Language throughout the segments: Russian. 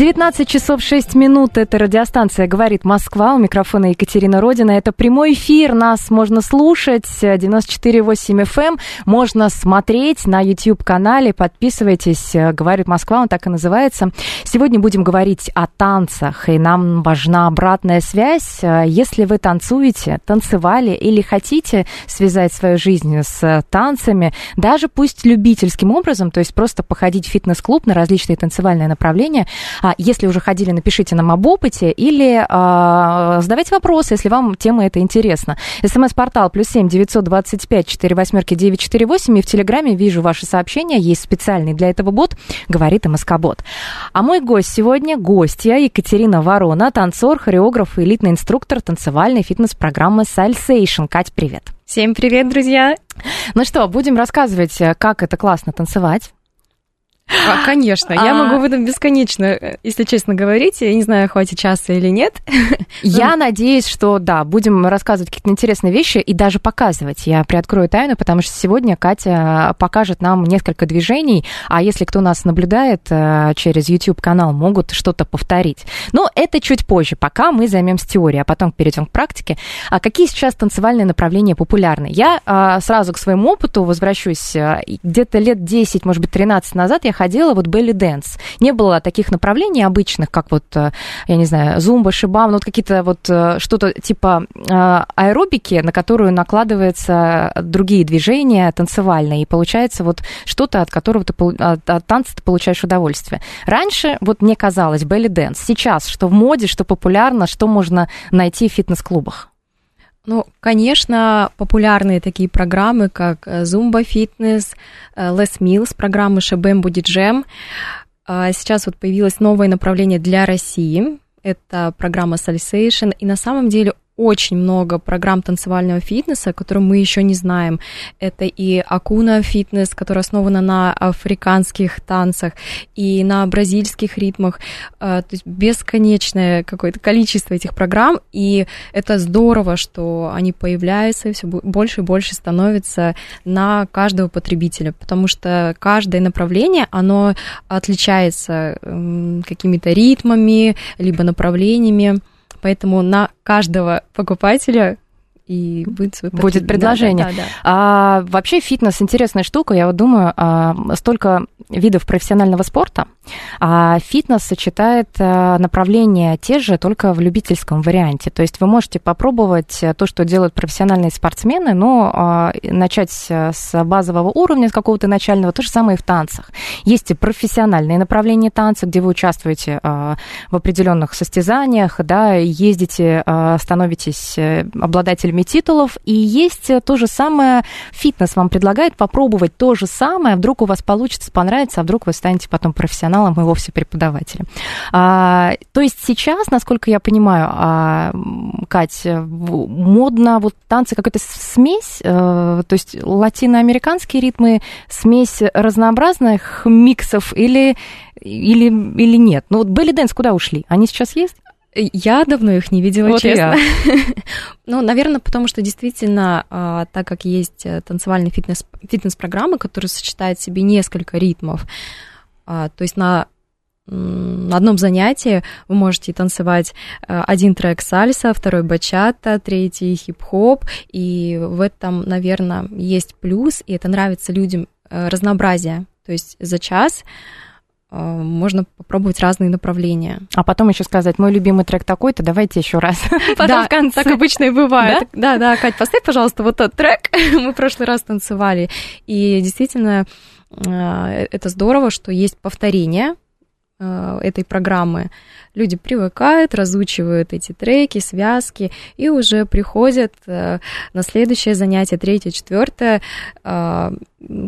19 часов 6 минут. Это радиостанция «Говорит Москва». У микрофона Екатерина Родина. Это прямой эфир. Нас можно слушать. 94,8 FM. Эм. Можно смотреть на YouTube-канале. Подписывайтесь. «Говорит Москва». Он так и называется. Сегодня будем говорить о танцах. И нам важна обратная связь. Если вы танцуете, танцевали или хотите связать свою жизнь с танцами, даже пусть любительским образом, то есть просто походить в фитнес-клуб на различные танцевальные направления – если уже ходили, напишите нам об опыте или а, задавайте вопросы, если вам тема эта интересна. СМС-портал плюс семь девятьсот двадцать пять четыре восьмерки девять четыре восемь. И в Телеграме вижу ваши сообщения. Есть специальный для этого бот, говорит МСК-бот. А мой гость сегодня гостья Екатерина Ворона, танцор, хореограф и элитный инструктор танцевальной фитнес-программы Salsation. Кать, привет. Всем привет, друзья! Ну что, будем рассказывать, как это классно танцевать. А, конечно, я могу в этом бесконечно, э, если честно говорить. Я не знаю, хватит часа или нет. Я надеюсь, что да, будем рассказывать какие-то интересные вещи и даже показывать. Я приоткрою тайну, потому что сегодня Катя покажет нам несколько движений, а если кто нас наблюдает э, через YouTube-канал, могут что-то повторить. Но это чуть позже, пока мы займемся теорией, а потом перейдем к практике. А какие сейчас танцевальные направления популярны? Я а, сразу к своему опыту возвращусь. Э, где-то лет 10, может быть, 13 назад я ходила вот belly dance. Не было таких направлений обычных, как вот, э, я не знаю, зумба, шибам, ну вот какие-то вот э, что-то типа э, аэробики, на которую накладываются другие движения танцевальные, и получается вот что-то, от которого ты, от, от танца ты получаешь удовольствие. Раньше, вот мне казалось, belly dance. Сейчас, что в моде, что популярно, что можно найти в фитнес-клубах? Ну, конечно, популярные такие программы, как э, Zumba Fitness, э, Les Mills, программы Шебем Будет Джем. А сейчас вот появилось новое направление для России. Это программа Salsation. И на самом деле очень много программ танцевального фитнеса, которые мы еще не знаем. Это и Акуна фитнес, которая основана на африканских танцах и на бразильских ритмах. А, то есть бесконечное какое-то количество этих программ, и это здорово, что они появляются, все больше и больше становится на каждого потребителя, потому что каждое направление, оно отличается какими-то ритмами, либо направлениями. Поэтому на каждого покупателя и будет свой Будет предложение. Да, да, да. А, вообще фитнес интересная штука. Я вот думаю, а, столько видов профессионального спорта, а фитнес сочетает а, направления те же, только в любительском варианте. То есть вы можете попробовать то, что делают профессиональные спортсмены, но а, начать с базового уровня, с какого-то начального, то же самое и в танцах. Есть и профессиональные направления танца, где вы участвуете а, в определенных состязаниях, да, ездите, а, становитесь э, обладателями титулов. И есть то же самое, фитнес вам предлагает попробовать то же самое, вдруг у вас получится, понравится, а вдруг вы станете потом профессионалом и вовсе преподавателем. А, то есть сейчас, насколько я понимаю, а, Кать, модно вот танцы какая-то смесь, а, то есть латиноамериканские ритмы, смесь разнообразных миксов или, или, или нет? Ну вот belly dance куда ушли? Они сейчас есть? Я давно их не видела, вот честно. ну, наверное, потому что действительно, а, так как есть э, танцевальные фитнес, фитнес-программы, которые сочетают в себе несколько ритмов, то есть на на одном занятии вы можете танцевать э, один трек сальса, второй бачата, третий хип-хоп, и в этом, наверное, есть плюс, и это нравится людям э, разнообразие. То есть за час Э, можно попробовать разные направления. А потом еще сказать, мой любимый трек такой-то, давайте еще раз. Да, так обычно и бывает. Да, да, Кать, поставь, пожалуйста, вот тот трек. Мы в прошлый раз танцевали. И действительно, это здорово, что есть повторение, э, этой программы. Люди привыкают, разучивают эти треки, связки и уже приходят э, на следующее занятие, третье, четвертое, э,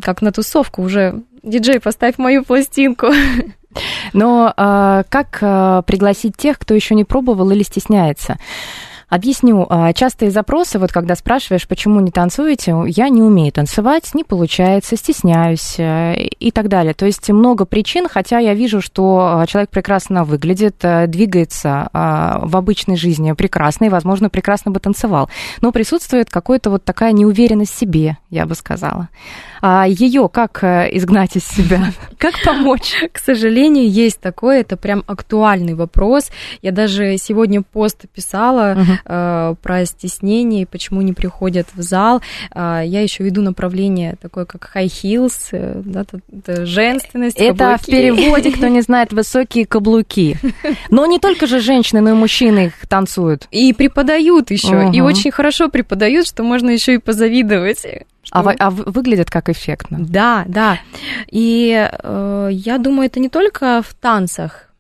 как на тусовку уже. Диджей, поставь мою пластинку. Но э, как э, пригласить тех, кто еще не пробовал или стесняется? Объясню. А, частые запросы, вот когда спрашиваешь, почему не танцуете, я не умею танцевать, не получается, стесняюсь э, и так далее. То есть много причин, хотя я вижу, что а, человек прекрасно выглядит, э, двигается а, в обычной жизни прекрасно и, возможно, прекрасно бы танцевал. Но присутствует какая-то вот такая неуверенность в себе, я бы сказала. А ее как э, изгнать из себя? Как помочь? К сожалению, есть такое, это прям актуальный вопрос. Я даже сегодня пост писала э, про стеснение, почему не приходят в зал. Э, я еще веду направление такое, как high heels, э, да, это женственность, Это каблуки. в переводе, кто не знает, высокие каблуки. Но не только же женщины, но и мужчины их танцуют. И преподают еще, и очень хорошо преподают, что можно еще и позавидовать. А, вы, а выглядят как эффектно. Да, да. И э, я думаю, это не только в танцах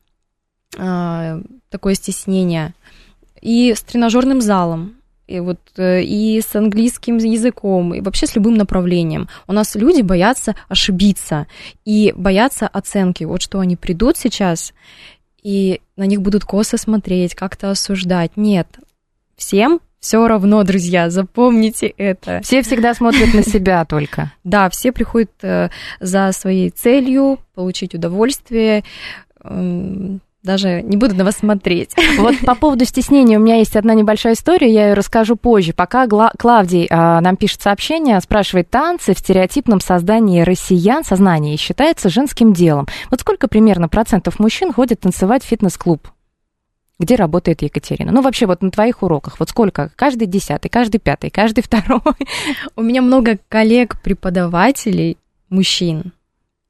э, такое стеснение, и с тренажерным залом, и вот э, и с английским языком, и вообще с любым направлением. У нас люди боятся ошибиться и боятся оценки. Вот что они придут сейчас, и на них будут косо смотреть, как-то осуждать. Нет, всем все равно, друзья, запомните это. Все всегда смотрят на себя только. Да, все приходят э, за своей целью получить удовольствие. Эм, даже не буду на вас смотреть. Вот по поводу стеснения у меня есть одна небольшая история, я ее расскажу позже. Пока Клавдий а, нам пишет сообщение, спрашивает, танцы в стереотипном создании россиян сознании считается женским делом. Вот сколько примерно процентов мужчин ходят танцевать в фитнес-клуб? Где работает Екатерина. Ну, вообще, вот на твоих уроках, вот сколько? Каждый десятый, каждый пятый, каждый второй? У меня много коллег-преподавателей, мужчин,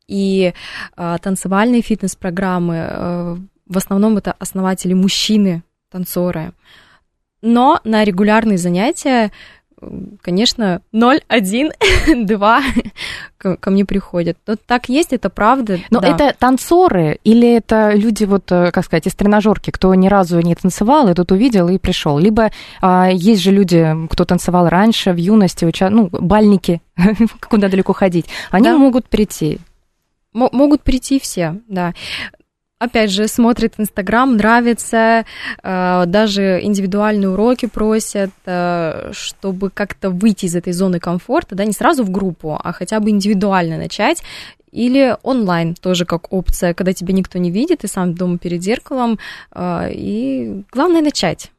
и э, танцевальные фитнес-программы, э, в основном это основатели мужчины, танцоры. Но на регулярные занятия конечно, 0, 1, 2 ко мне приходят. Вот так есть, это правда. Но да. это танцоры или это люди, вот, э, как сказать, из тренажерки, кто ни разу не танцевал, и тут увидел и пришел. Либо а, есть же люди, кто танцевал раньше, в юности, уча... ну, бальники, куда далеко ходить, они да. могут прийти. М- могут прийти все, да опять же, смотрит Инстаграм, нравится, э, даже индивидуальные уроки просят, э, чтобы как-то выйти из этой зоны комфорта, да, не сразу в группу, а хотя бы индивидуально начать. Или онлайн тоже как опция, когда тебя никто не видит, ты сам дома перед зеркалом, э, и главное начать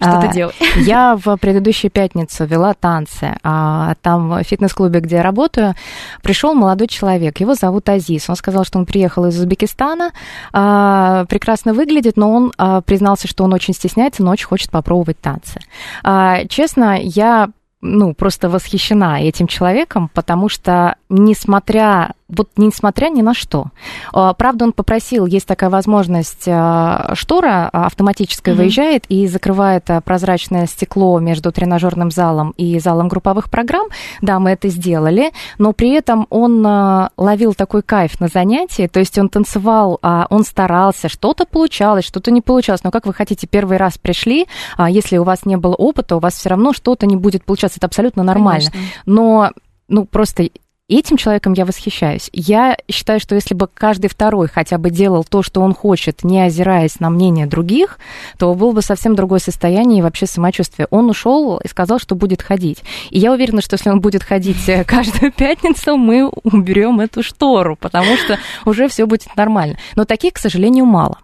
что-то а, делать. Я в предыдущую пятницу вела танцы. А, там в фитнес-клубе, где я работаю, пришел молодой человек. Его зовут Азиз. Он сказал, что он приехал из Узбекистана, а, прекрасно выглядит, но он а, признался, что он очень стесняется, но очень хочет попробовать танцы. А, честно, я ну, просто восхищена этим человеком, потому что, несмотря, вот несмотря ни на что, а, правда, он попросил, есть такая возможность, а, штора автоматическая mm-hmm. выезжает и закрывает а, прозрачное стекло между тренажерным залом и залом групповых программ. Да, мы это сделали, но при этом он ловил такой кайф на занятии, то есть он танцевал, он старался, что-то получалось, что-то не получалось, но как вы хотите, первый раз пришли, если у вас не было опыта, у вас все равно что-то не будет получаться это абсолютно нормально. Конечно. Но, ну, просто этим человеком я восхищаюсь. Я считаю, что если бы каждый второй хотя бы делал то, что он хочет, не озираясь на мнение других, то было бы совсем другое состояние и вообще самочувствие. Он ушел и сказал, что будет ходить. И я уверена, что если он будет ходить э, каждую пятницу, мы уберем эту штору, потому что уже все будет нормально. Но таких, к сожалению, мало.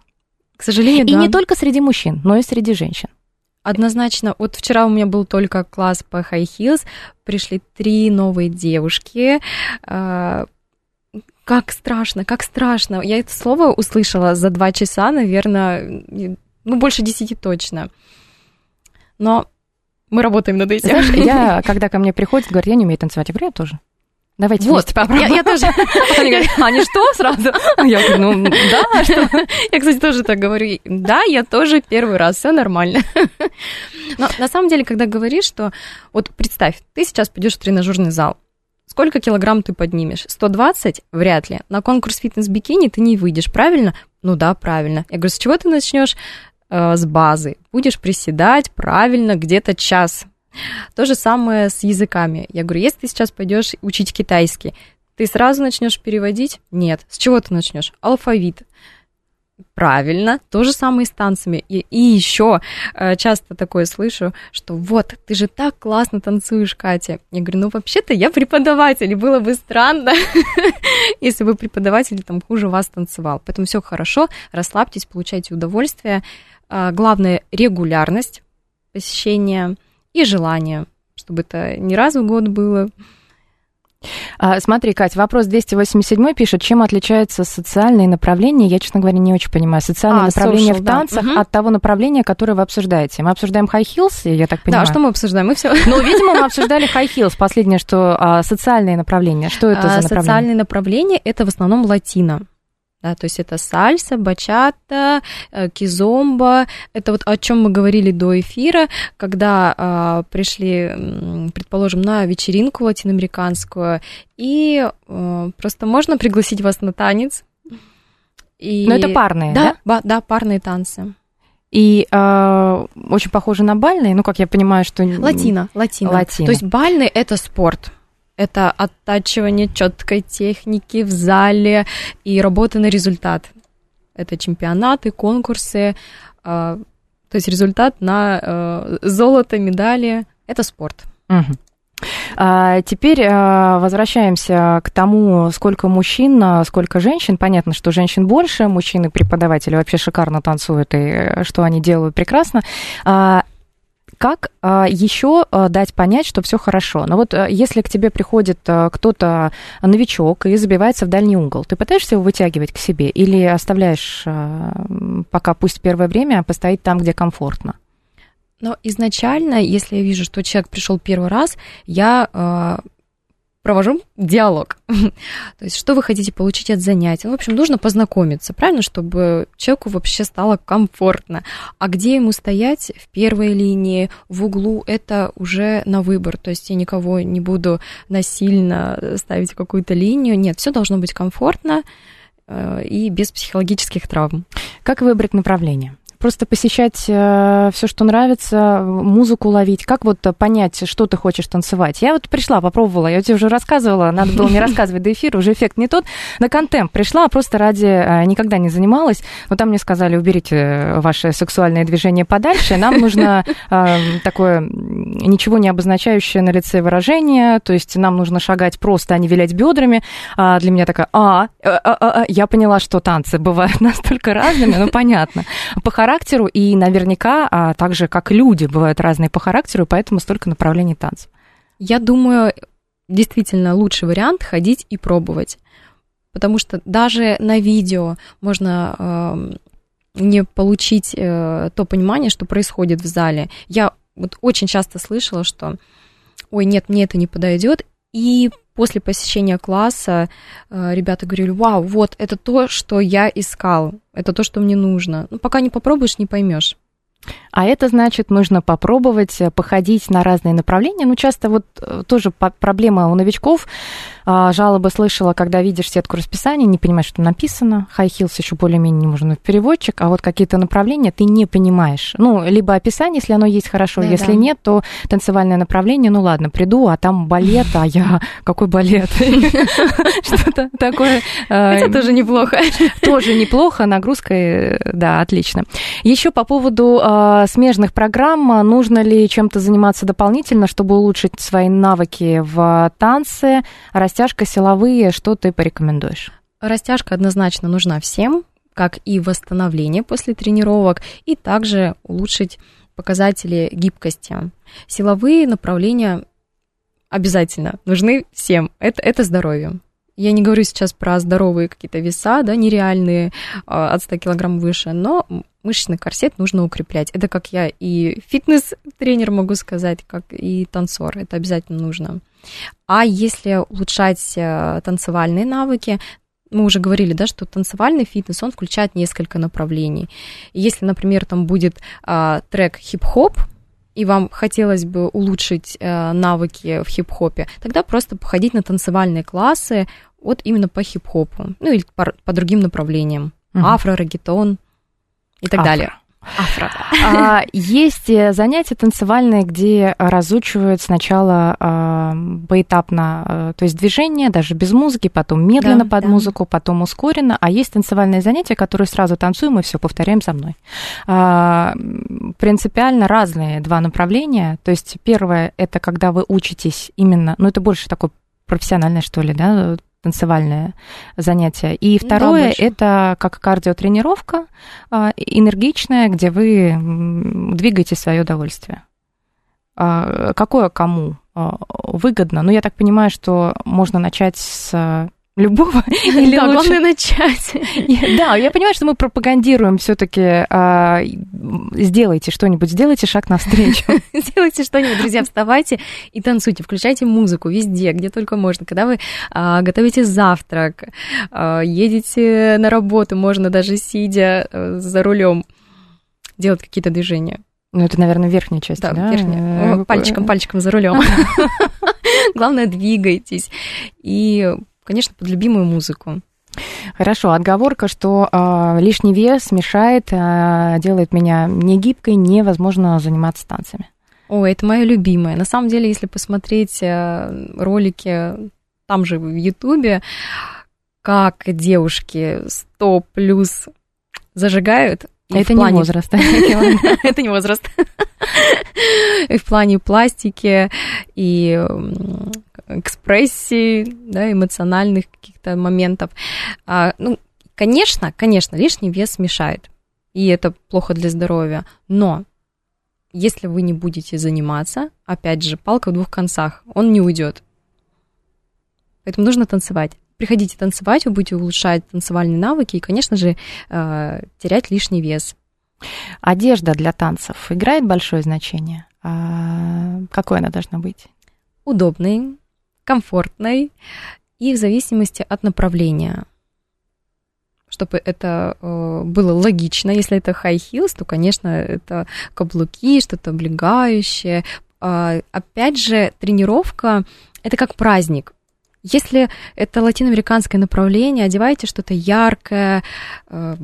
К сожалению, и да. не только среди мужчин, но и среди женщин. Однозначно. Вот вчера у меня был только класс по high heels, пришли три новые девушки. А, как страшно, как страшно. Я это слово услышала за два часа, наверное, ну, больше десяти точно. Но мы работаем над этим. Знаешь, я, когда ко мне приходят, говорят, я не умею танцевать, я говорю, я тоже. Давайте вот, попробуем. Я, я тоже. Они говорят, они что сразу? Я говорю, ну да, что? Я, кстати, тоже так говорю. Да, я тоже первый раз, все нормально. Но на самом деле, когда говоришь, что вот представь, ты сейчас пойдешь в тренажерный зал, Сколько килограмм ты поднимешь? 120? Вряд ли. На конкурс фитнес-бикини ты не выйдешь, правильно? Ну да, правильно. Я говорю, с чего ты начнешь? Э, с базы. Будешь приседать правильно где-то час. То же самое с языками. Я говорю, если ты сейчас пойдешь учить китайский, ты сразу начнешь переводить? Нет. С чего ты начнешь? Алфавит. Правильно, то же самое и с танцами. И, и еще э, часто такое слышу, что вот, ты же так классно танцуешь, Катя. Я говорю, ну вообще-то я преподаватель, было бы странно, если бы преподаватель там хуже вас танцевал. Поэтому все хорошо, расслабьтесь, получайте удовольствие. Э, главное регулярность посещения и желание, чтобы это не раз в год было, а, смотри, Кать, вопрос 287 пишет, чем отличается социальное направление, я, честно говоря, не очень понимаю, социальное а, направление social, в танцах да. от того направления, которое вы обсуждаете. Мы обсуждаем high heels, я так понимаю. Да, что мы обсуждаем? Мы все. Ну, видимо, мы обсуждали high heels. Последнее, что а, социальные направления. Что это а, за направление? Социальные направления это в основном латино. Да, то есть это сальса, бачата, э, кизомба. Это вот о чем мы говорили до эфира, когда э, пришли, предположим, на вечеринку латиноамериканскую, и э, просто можно пригласить вас на танец. И... Но это парные, да? Да, да, парные танцы. И э, очень похоже на бальные, ну, как я понимаю, что... Латино, латино. латино. То есть бальный – это спорт это оттачивание четкой техники в зале и работа на результат. Это чемпионаты, конкурсы, а, то есть результат на э, золото, медали. Это спорт. Угу. Теперь а, возвращаемся к тому, сколько мужчин, сколько женщин. Понятно, что женщин больше, мужчины преподаватели вообще шикарно танцуют, и э, что они делают прекрасно. Как а, еще а, дать понять, что все хорошо? Но вот а, если к тебе приходит кто-то новичок и забивается в дальний угол, ты пытаешься его вытягивать к себе или оставляешь пока пусть первое время постоит там, где комфортно? Но изначально, если я вижу, что человек пришел первый раз, я провожу диалог. То есть, что вы хотите получить от занятия? Ну, в общем, нужно познакомиться, правильно, чтобы человеку вообще стало комфортно. А где ему стоять в первой линии, в углу, это уже на выбор. То есть, я никого не буду насильно ставить какую-то линию. Нет, все должно быть комфортно э, и без психологических травм. Как выбрать направление? Просто посещать э, все, что нравится, музыку ловить? Как вот понять, что ты хочешь танцевать? Я вот пришла, попробовала, я тебе уже рассказывала, надо было не рассказывать до эфира, уже эффект не тот. На контемп пришла, просто ради, э, никогда не занималась, но там мне сказали, уберите ваше сексуальное движение подальше, нам нужно э, такое ничего не обозначающее на лице выражение, то есть нам нужно шагать просто, а не вилять бедрами. А для меня такая, а, а, а, а, я поняла, что танцы бывают настолько разными, ну понятно. По характеру и наверняка, а также как люди бывают разные по характеру, поэтому столько направлений танцев. Я думаю, действительно лучший вариант ходить и пробовать. Потому что даже на видео можно э, не получить э, то понимание, что происходит в зале. Я вот очень часто слышала, что ой, нет, мне это не подойдет. И после посещения класса э, ребята говорили, вау, вот это то, что я искал, это то, что мне нужно. Ну, пока не попробуешь, не поймешь. А это значит, нужно попробовать э, походить на разные направления. Ну, часто вот э, тоже проблема у новичков. А, жалобы слышала, когда видишь сетку расписания, не понимаешь, что написано. High heels еще более-менее не нужен переводчик, а вот какие-то направления ты не понимаешь. Ну, либо описание, если оно есть хорошо, да, если да. нет, то танцевальное направление, ну ладно, приду, а там балет, а я какой балет? Что-то такое. Э, это тоже неплохо. Тоже неплохо, нагрузка, да, отлично. Еще по поводу а, смежных программ, нужно ли чем-то заниматься дополнительно, чтобы улучшить свои навыки в танце, растяжка, силовые, что ты порекомендуешь? Растяжка однозначно нужна всем, как и восстановление после тренировок, и также улучшить показатели гибкости. Силовые направления обязательно нужны всем. Это, это здоровье. Я не говорю сейчас про здоровые какие-то веса, да, нереальные, а, от 100 килограмм выше, но мышечный корсет нужно укреплять. Это как я и фитнес-тренер могу сказать, как и танцор. Это обязательно нужно. А если улучшать э, танцевальные навыки, мы уже говорили, да, что танцевальный фитнес, он включает несколько направлений. если, например, там будет а, трек хип-хоп, и вам хотелось бы улучшить э, навыки в хип-хопе, тогда просто походить на танцевальные классы вот именно по хип-хопу, ну или по, по другим направлениям. угу. афро, регетон и так афро. далее. Афро. А, есть э, занятия танцевальные, где разучивают сначала а, поэтапно, а, то есть движение, даже без музыки, потом медленно да, под да. музыку, потом ускоренно. А есть танцевальные занятия, которые сразу танцуем и все повторяем за мной. А, принципиально разные два направления. То есть первое это когда вы учитесь именно, ну это больше такой профессиональное, что ли, да, танцевальное занятие. И второе да, это как кардиотренировка а, энергичная, где вы двигаете свое удовольствие. А, какое кому а, выгодно? Ну, я так понимаю, что можно начать с любого или да, лучше... главное начать. да, я понимаю, что мы пропагандируем все-таки а, сделайте что-нибудь, сделайте шаг навстречу. сделайте что-нибудь, друзья, вставайте и танцуйте, включайте музыку везде, где только можно. Когда вы а, готовите завтрак, а, едете на работу, можно даже сидя а, за рулем делать какие-то движения. Ну, это, наверное, верхняя часть, да? Да, верхняя. Пальчиком, пальчиком за рулем. Главное, двигайтесь. И конечно, под любимую музыку. Хорошо, отговорка, что э, лишний вес мешает, э, делает меня не гибкой, невозможно заниматься танцами. О, это моя любимая. На самом деле, если посмотреть э, ролики там же в Ютубе, как девушки 100 плюс зажигают. Это не возраст. Это не возраст. И в плане пластики, и экспрессии, да, эмоциональных каких-то моментов. А, ну, конечно, конечно, лишний вес мешает, и это плохо для здоровья, но если вы не будете заниматься, опять же, палка в двух концах, он не уйдет. Поэтому нужно танцевать. Приходите танцевать, вы будете улучшать танцевальные навыки и, конечно же, э, терять лишний вес. Одежда для танцев играет большое значение. А какой она должна быть? Удобный, комфортной и в зависимости от направления. Чтобы это э, было логично. Если это high heels, то, конечно, это каблуки, что-то облегающее. Э, опять же, тренировка – это как праздник. Если это латиноамериканское направление, одевайте что-то яркое, э,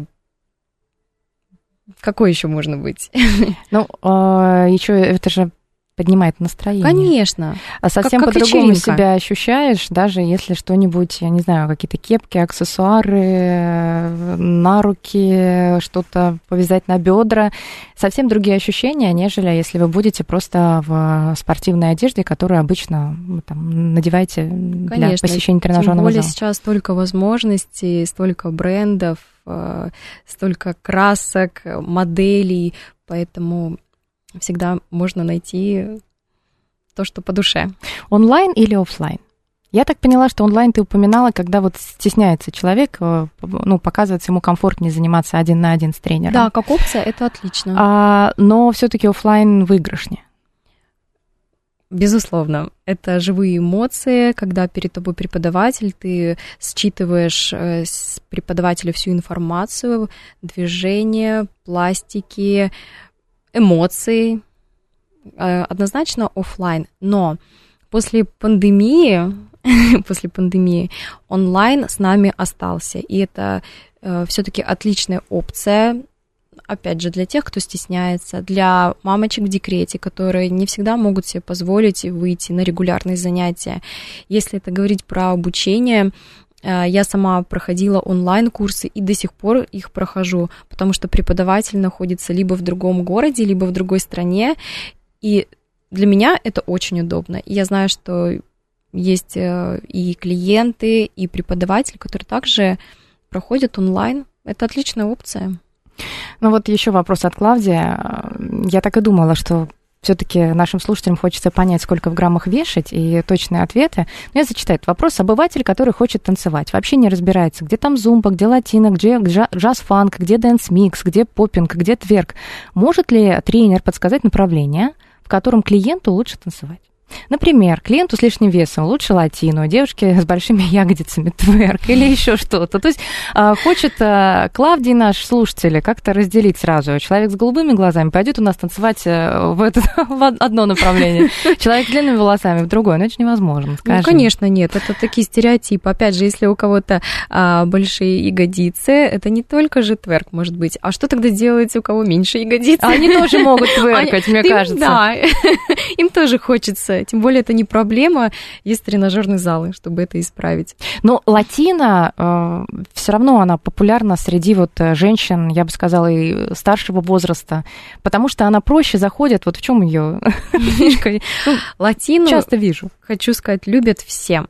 какой еще можно быть? Ну, а, еще это же поднимает настроение. Конечно. А совсем по-другому себя ощущаешь, даже если что-нибудь, я не знаю, какие-то кепки, аксессуары на руки, что-то повязать на бедра. Совсем другие ощущения, нежели если вы будете просто в спортивной одежде, которую обычно там, надеваете Конечно. для посещения тренажерного Тем более зала. сейчас столько возможностей, столько брендов, э, столько красок, моделей, поэтому всегда можно найти то, что по душе. Онлайн или офлайн? Я так поняла, что онлайн ты упоминала, когда вот стесняется человек, э, ну, показывается ему комфортнее заниматься один на один с тренером. Да, как опция это отлично. А, но все-таки офлайн выигрышнее. Безусловно, это живые эмоции, когда перед тобой преподаватель, ты считываешь э, с преподавателя всю информацию, движения, пластики, эмоций, э, однозначно офлайн. Но после пандемии, после пандемии онлайн с нами остался, и это э, все-таки отличная опция. Опять же, для тех, кто стесняется, для мамочек в декрете, которые не всегда могут себе позволить выйти на регулярные занятия. Если это говорить про обучение, я сама проходила онлайн-курсы и до сих пор их прохожу, потому что преподаватель находится либо в другом городе, либо в другой стране. И для меня это очень удобно. Я знаю, что есть э, и клиенты, и преподаватели, которые также проходят онлайн. Это отличная опция. Ну вот еще вопрос от Клавдия. Я так и думала, что все-таки нашим слушателям хочется понять, сколько в граммах вешать и точные ответы. Но я зачитаю этот вопрос. Обыватель, который хочет танцевать, вообще не разбирается, где там зумба, где латино, где jazz-funk, где dance mix, где popping, где тверк. Может ли тренер подсказать направление, в котором клиенту лучше танцевать? Например, клиенту с лишним весом лучше латину, девушке с большими ягодицами тверк или еще что-то. То есть а, хочет а, Клавдий наш слушатель как-то разделить сразу. Человек с голубыми глазами пойдет у нас танцевать э, в, это, в одно направление. Человек с длинными волосами в другое. Ну, это невозможно, скажи. Ну, конечно, нет. Это такие стереотипы. Опять же, если у кого-то а, большие ягодицы, это не только же тверк может быть. А что тогда делать у кого меньше ягодиц? А они тоже могут тверкать, мне кажется. Да, им тоже хочется. Тем более это не проблема. Есть тренажерные залы, чтобы это исправить. Но латина э, все равно она популярна среди вот э, женщин, я бы сказала, и старшего возраста, потому что она проще заходит. Вот в чем ее фишка? Ну, латину часто вижу. Хочу сказать, любят все.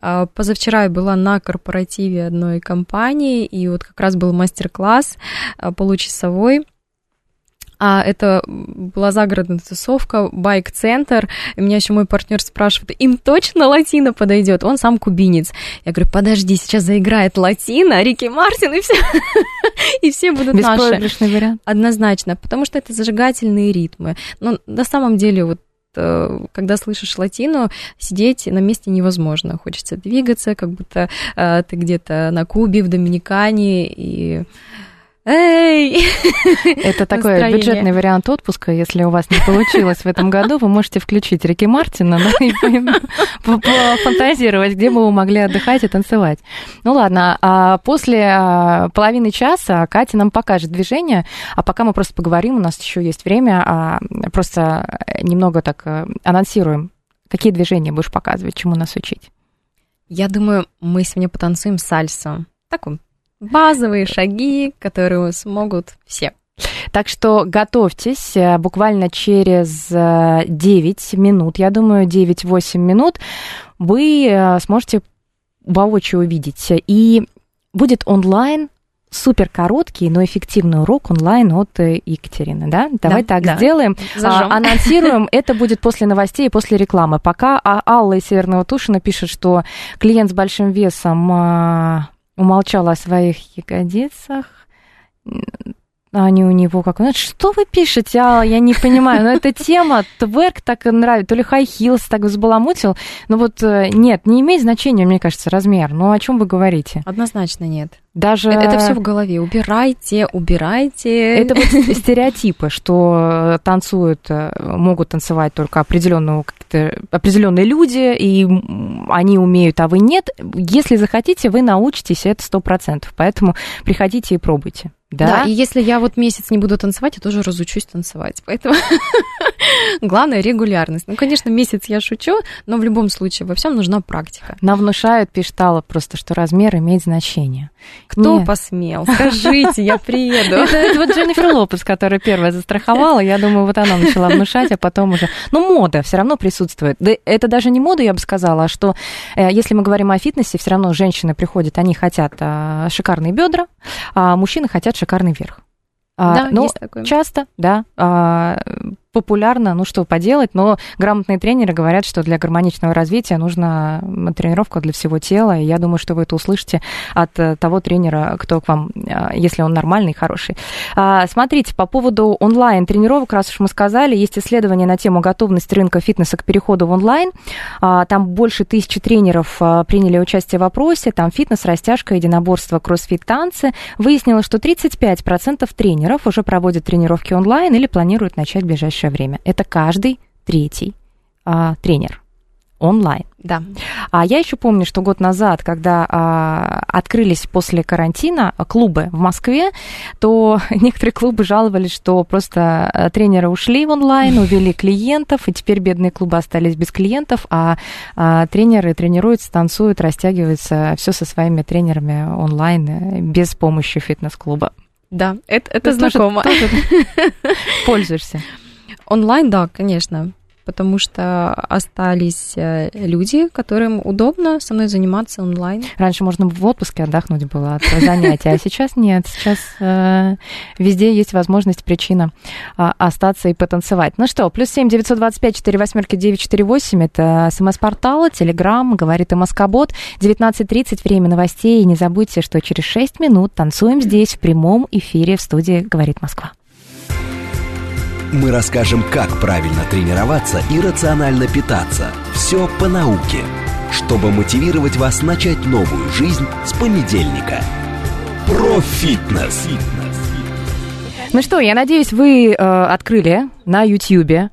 А, позавчера я была на корпоративе одной компании, и вот как раз был мастер-класс а, получасовой а это была загородная тусовка, байк-центр. Меня еще мой партнер спрашивает, им точно латина подойдет? Он сам кубинец. Я говорю, подожди, сейчас заиграет латина, Рики Мартин, и все, и все будут наши. вариант. Однозначно, потому что это зажигательные ритмы. Но на самом деле вот э, когда слышишь латину, сидеть на месте невозможно. Хочется двигаться, как будто э, ты где-то на Кубе, в Доминикане, и Эй! Это такой Настроение. бюджетный вариант отпуска. Если у вас не получилось в этом году, вы можете включить Рики Мартина да, и пофантазировать, где бы вы могли отдыхать и танцевать. Ну ладно, а после а, половины часа Катя нам покажет движение, а пока мы просто поговорим, у нас еще есть время, а, просто немного так э, анонсируем, какие движения будешь показывать, чему нас учить. Я думаю, мы сегодня потанцуем сальсу. Такую базовые шаги, которые смогут все. Так что готовьтесь, э, буквально через 9 э, минут, я думаю, 9-8 минут вы э, сможете воочию увидеть. И будет онлайн супер короткий, но эффективный урок онлайн от Екатерины, да? Давай да, так да. сделаем. А, анонсируем. Это будет после новостей и после рекламы. Пока а Алла из Северного Тушина пишет, что клиент с большим весом а, умолчала о своих ягодицах. Они у него как... Что вы пишете, а я не понимаю. Но ну, эта тема, тверк так нравится, то ли хай хилс так взбаламутил. Но вот э, нет, не имеет значения, мне кажется, размер. Ну, о чем вы говорите? Однозначно нет. Даже... Это, это все в голове. Убирайте, убирайте. Это вот стереотипы, что танцуют, э, могут танцевать только определенного, определенные люди, и они умеют, а вы нет. Если захотите, вы научитесь, это сто процентов. Поэтому приходите и пробуйте. Да? да, и если я вот месяц не буду танцевать, я тоже разучусь танцевать. Поэтому главное регулярность. Ну, конечно, месяц я шучу, но в любом случае во всем нужна практика. Нам внушают, пиштала просто, что размер имеет значение. Кто Нет. посмел? Скажите, я приеду. Это, это вот Дженнифер Лопес, которая первая застраховала. Я думаю, вот она начала внушать, а потом уже... Ну, мода все равно присутствует. Да это даже не мода, я бы сказала, а что э, если мы говорим о фитнесе, все равно женщины приходят, они хотят а, шикарные бедра, а мужчины хотят шикарный верх. А, да, но есть такое. часто, да, а, популярно, ну что поделать, но грамотные тренеры говорят, что для гармоничного развития нужна тренировка для всего тела, и я думаю, что вы это услышите от э, того тренера, кто к вам, э, если он нормальный хороший. А, смотрите, по поводу онлайн-тренировок, раз уж мы сказали, есть исследование на тему готовности рынка фитнеса к переходу в онлайн. А, там больше тысячи тренеров э, приняли участие в опросе, там фитнес, растяжка, единоборство, кроссфит, танцы. Выяснилось, что 35% тренеров уже проводят тренировки онлайн или планируют начать в ближайшее ближайшее время. Это каждый третий а, тренер онлайн. Да. А я еще помню, что год назад, когда а, открылись после карантина клубы в Москве, то некоторые клубы жаловались, что просто а, тренеры ушли в онлайн, увели клиентов, и теперь бедные клубы остались без клиентов, а, а тренеры тренируются, танцуют, растягиваются, все со своими тренерами онлайн э, без помощи фитнес-клуба. Да, это, это знакомо. Тоже, тоже пользуешься. Онлайн, да, конечно, потому что остались э, люди, которым удобно со мной заниматься онлайн. Раньше можно в отпуске отдохнуть было от занятий, а сейчас нет. Сейчас э, везде есть возможность, причина э, остаться и потанцевать. Ну что, плюс семь девятьсот двадцать пять четыре восьмерки девять четыре восемь. Это смс-портал, телеграм, говорит и Москобот. 19.30, время новостей. И не забудьте, что через шесть минут танцуем здесь в прямом эфире в студии «Говорит Москва». Мы расскажем, как правильно тренироваться и рационально питаться. Все по науке, чтобы мотивировать вас начать новую жизнь с понедельника. Профитнес. Ну что, я надеюсь, вы э, открыли на YouTube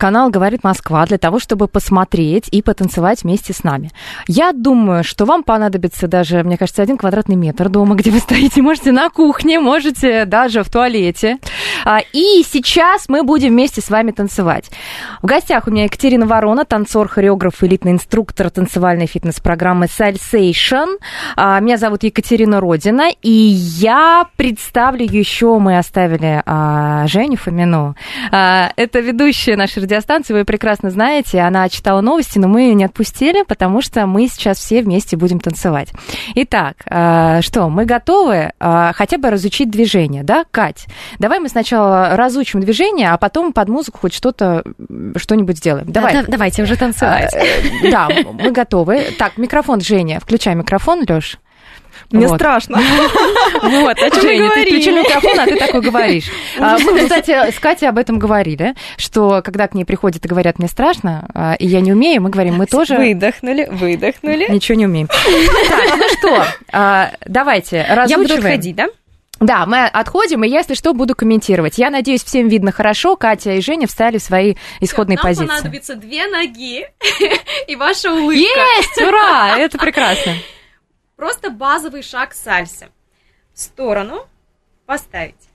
канал «Говорит Москва» для того, чтобы посмотреть и потанцевать вместе с нами. Я думаю, что вам понадобится даже, мне кажется, один квадратный метр дома, где вы стоите. Можете на кухне, можете даже в туалете. А, и сейчас мы будем вместе с вами танцевать. В гостях у меня Екатерина Ворона, танцор, хореограф, элитный инструктор танцевальной фитнес-программы Salsation. А, меня зовут Екатерина Родина, и я представлю еще, мы оставили а, Женю Фомину. Это ведущая наша радиостанции, вы прекрасно знаете, она читала новости, но мы ее не отпустили, потому что мы сейчас все вместе будем танцевать. Итак, э, что, мы готовы э, хотя бы разучить движение, да, Кать? Давай мы сначала разучим движение, а потом под музыку хоть что-то, что-нибудь сделаем. Давай. Да, давайте уже танцевать. Э, да, мы готовы. Так, микрофон, Женя, включай микрофон, Лёш. Мне вот. страшно. Вот, о чем Женя, ты включил микрофон, а ты такой говоришь. А, мы, кстати, с Катей об этом говорили, что когда к ней приходят и говорят, мне страшно, а, и я не умею, мы говорим, мы тоже... Выдохнули, выдохнули. Ничего не умеем. Так, ну что, а, давайте, разучиваем. Я буду отходить, да? Да, мы отходим, и если что, буду комментировать. Я надеюсь, всем видно хорошо. Катя и Женя встали в свои исходные Нам позиции. Нам понадобится две ноги и ваша улыбка. Есть! Ура! Это прекрасно. Просто базовый шаг сальсы. В сторону поставить.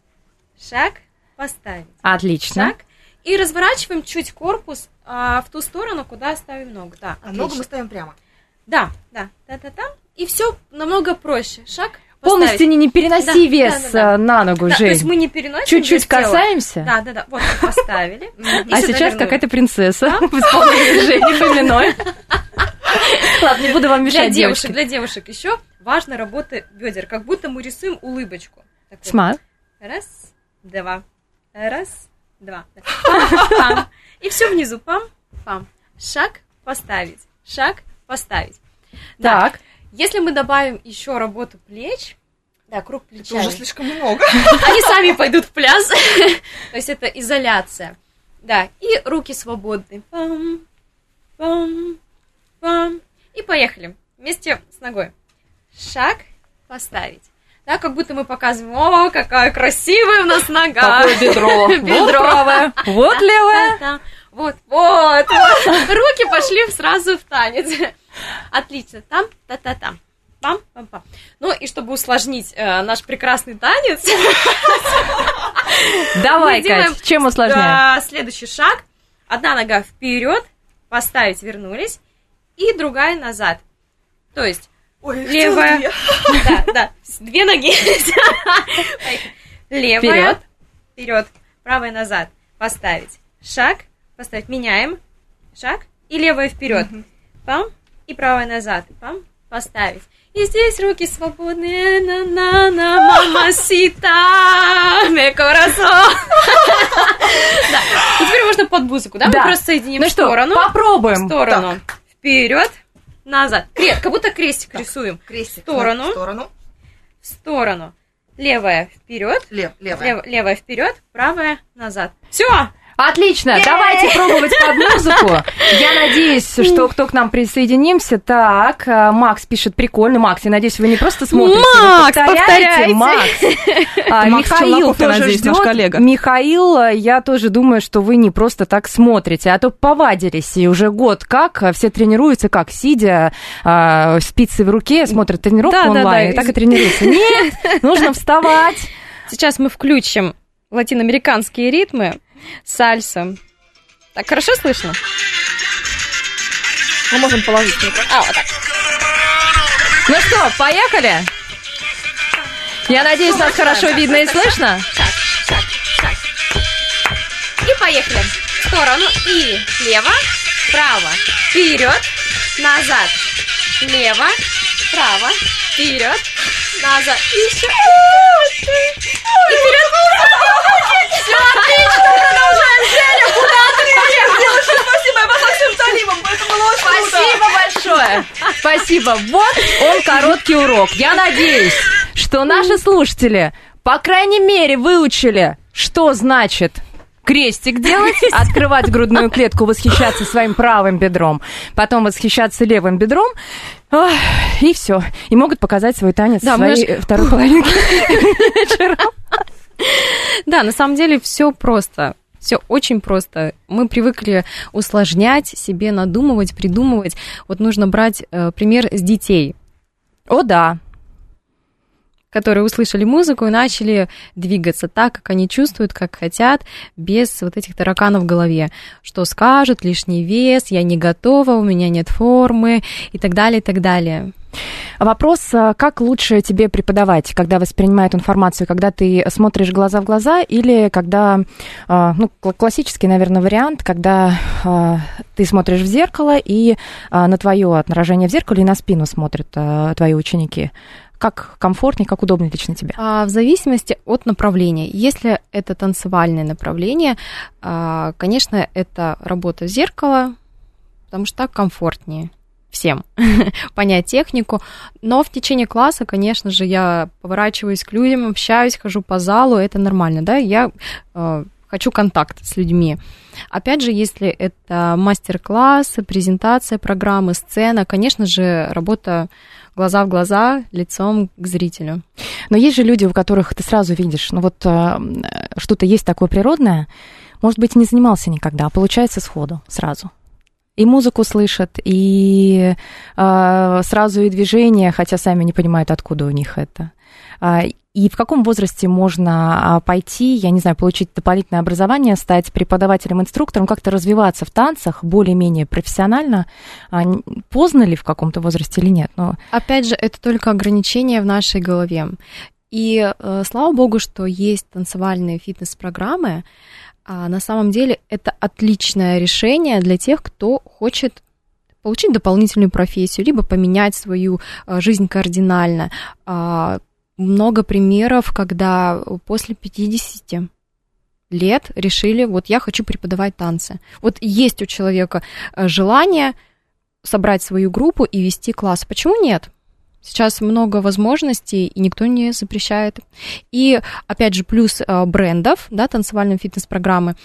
Шаг поставить. Отлично. Шаг. И разворачиваем чуть корпус а, в ту сторону, куда ставим ногу. Да, а ногу мы ставим прямо. Да, да, да, да, да. И все намного проще. Шаг Полностью не, не переноси да, вес да, да, да. на ногу, да, Жень. То есть мы не переносим Чуть-чуть касаемся. Да, да, да. Вот мы поставили. А сейчас какая-то принцесса в исполнении Жени Фоминой. Ладно, не буду вам мешать, Для девушек, для девушек еще важна работа бедер, как будто мы рисуем улыбочку. Смарт. Раз, два, раз, два. Пам, И все внизу. Пам, пам. Шаг поставить. Шаг поставить. Так. Если мы добавим еще работу плеч, да, круг плечами. Это уже слишком много. Они сами пойдут в пляс. То есть это изоляция. Да, и руки свободны. Пам, пам, пам. И поехали. Вместе с ногой. Шаг поставить. Да, как будто мы показываем, о, какая красивая у нас нога. Какое бедро. бедро. Вот правое, вот. Да, Вот, вот, вот. Руки пошли сразу в танец. Отлично. Там, та-та-там. Пам, пам, пам. Ну и чтобы усложнить э, наш прекрасный танец. Давай, Кать, чем усложняем? Следующий шаг. Одна нога вперед, поставить, вернулись и другая назад. То есть Ой, левая, да, да, две ноги, левая, вперед, вперед, правая назад, поставить, шаг, поставить, меняем, шаг. И левая вперед, пам. И правая назад, пам, поставить. И здесь руки свободные, на на на мама сита, ме corazón. Да. И теперь можно под музыку, да? Мы просто соединим ну в сторону. Что, попробуем. В сторону. Вперед, назад. Крест, как будто крестик так, рисуем. Крестик. В сторону. В сторону. В сторону. Левая вперед. Лев, левая. Лев, левая вперед, правая назад. Все! Отлично, давайте пробовать под музыку. Я надеюсь, что кто к нам присоединимся. Так, э, Макс пишет прикольно. Макс, я надеюсь, вы не просто смотрите, Макс, вы повторяйте. Макс. А, Макс Михаил тоже надеюсь, ждет. наш коллега. Михаил, э, я тоже думаю, что вы не просто так смотрите, а то повадились. И уже год как э, все тренируются, как сидя, спицы в руке, смотрят тренировку Да, да, онлайн, да. и так и тренируются. Нет, нужно вставать. Сейчас мы включим латиноамериканские ритмы, сальса. Так, хорошо слышно? Мы можем положить микрофон. А, вот так. Ну что, поехали? Я надеюсь, нас хорошо видно и слышно. И поехали. В сторону. И лево, право, вперед, назад. Лево, право, вперед, назад. И еще. И вперед. Все отлично, продолжаем. Женя, куда ты Девушка, спасибо, я пошла всем талибом, это было очень круто. Спасибо большое. Спасибо. Вот он короткий урок. Я надеюсь, что наши слушатели, по крайней мере, выучили, что значит крестик делать, открывать грудную клетку, восхищаться своим правым бедром, потом восхищаться левым бедром, и все. И могут показать свой танец да, своей мы... второй половинке вечером. Да, на самом деле все просто. Все очень просто. Мы привыкли усложнять, себе надумывать, придумывать. Вот нужно брать э, пример с детей. О, да которые услышали музыку и начали двигаться так, как они чувствуют, как хотят, без вот этих тараканов в голове. Что скажут, лишний вес, я не готова, у меня нет формы и так далее, и так далее. Вопрос, а, как лучше тебе преподавать, когда воспринимают информацию, когда ты смотришь глаза в глаза или когда, а, ну, классический, наверное, вариант, когда а, ты смотришь в зеркало и на твое отражение в зеркале и на спину смотрят твои ученики. Как комфортнее, как удобнее лично тебе? А, в зависимости от направления. Если это танцевальное направление, а, конечно, это работа в зеркало, потому что так комфортнее всем понять технику. Но в течение класса, конечно же, я поворачиваюсь к людям, общаюсь, хожу по залу, это нормально, да, я э, хочу контакт с людьми. Опять же, если это мастер-класс, презентация программы, сцена, конечно же, работа глаза в глаза, лицом к зрителю. Но есть же люди, у которых ты сразу видишь, ну вот э, что-то есть такое природное, может быть, не занимался никогда, а получается сходу, сразу. И музыку слышат, и э, сразу и движение, хотя сами не понимают, откуда у них это. А, и в каком возрасте можно а, пойти, я не знаю, получить дополнительное образование, стать преподавателем-инструктором, как-то развиваться в танцах более-менее профессионально? А, поздно ли в каком-то возрасте или нет? Но... Опять же, это только ограничение в нашей голове. И э, слава богу, что есть танцевальные фитнес-программы. На самом деле это отличное решение для тех, кто хочет получить дополнительную профессию, либо поменять свою э, жизнь кардинально много примеров, когда после 50 лет решили, вот я хочу преподавать танцы. Вот есть у человека э, желание собрать свою группу и вести класс. Почему нет? Сейчас много возможностей, и никто не запрещает. И, опять же, плюс э, брендов, да, танцевальной фитнес-программы,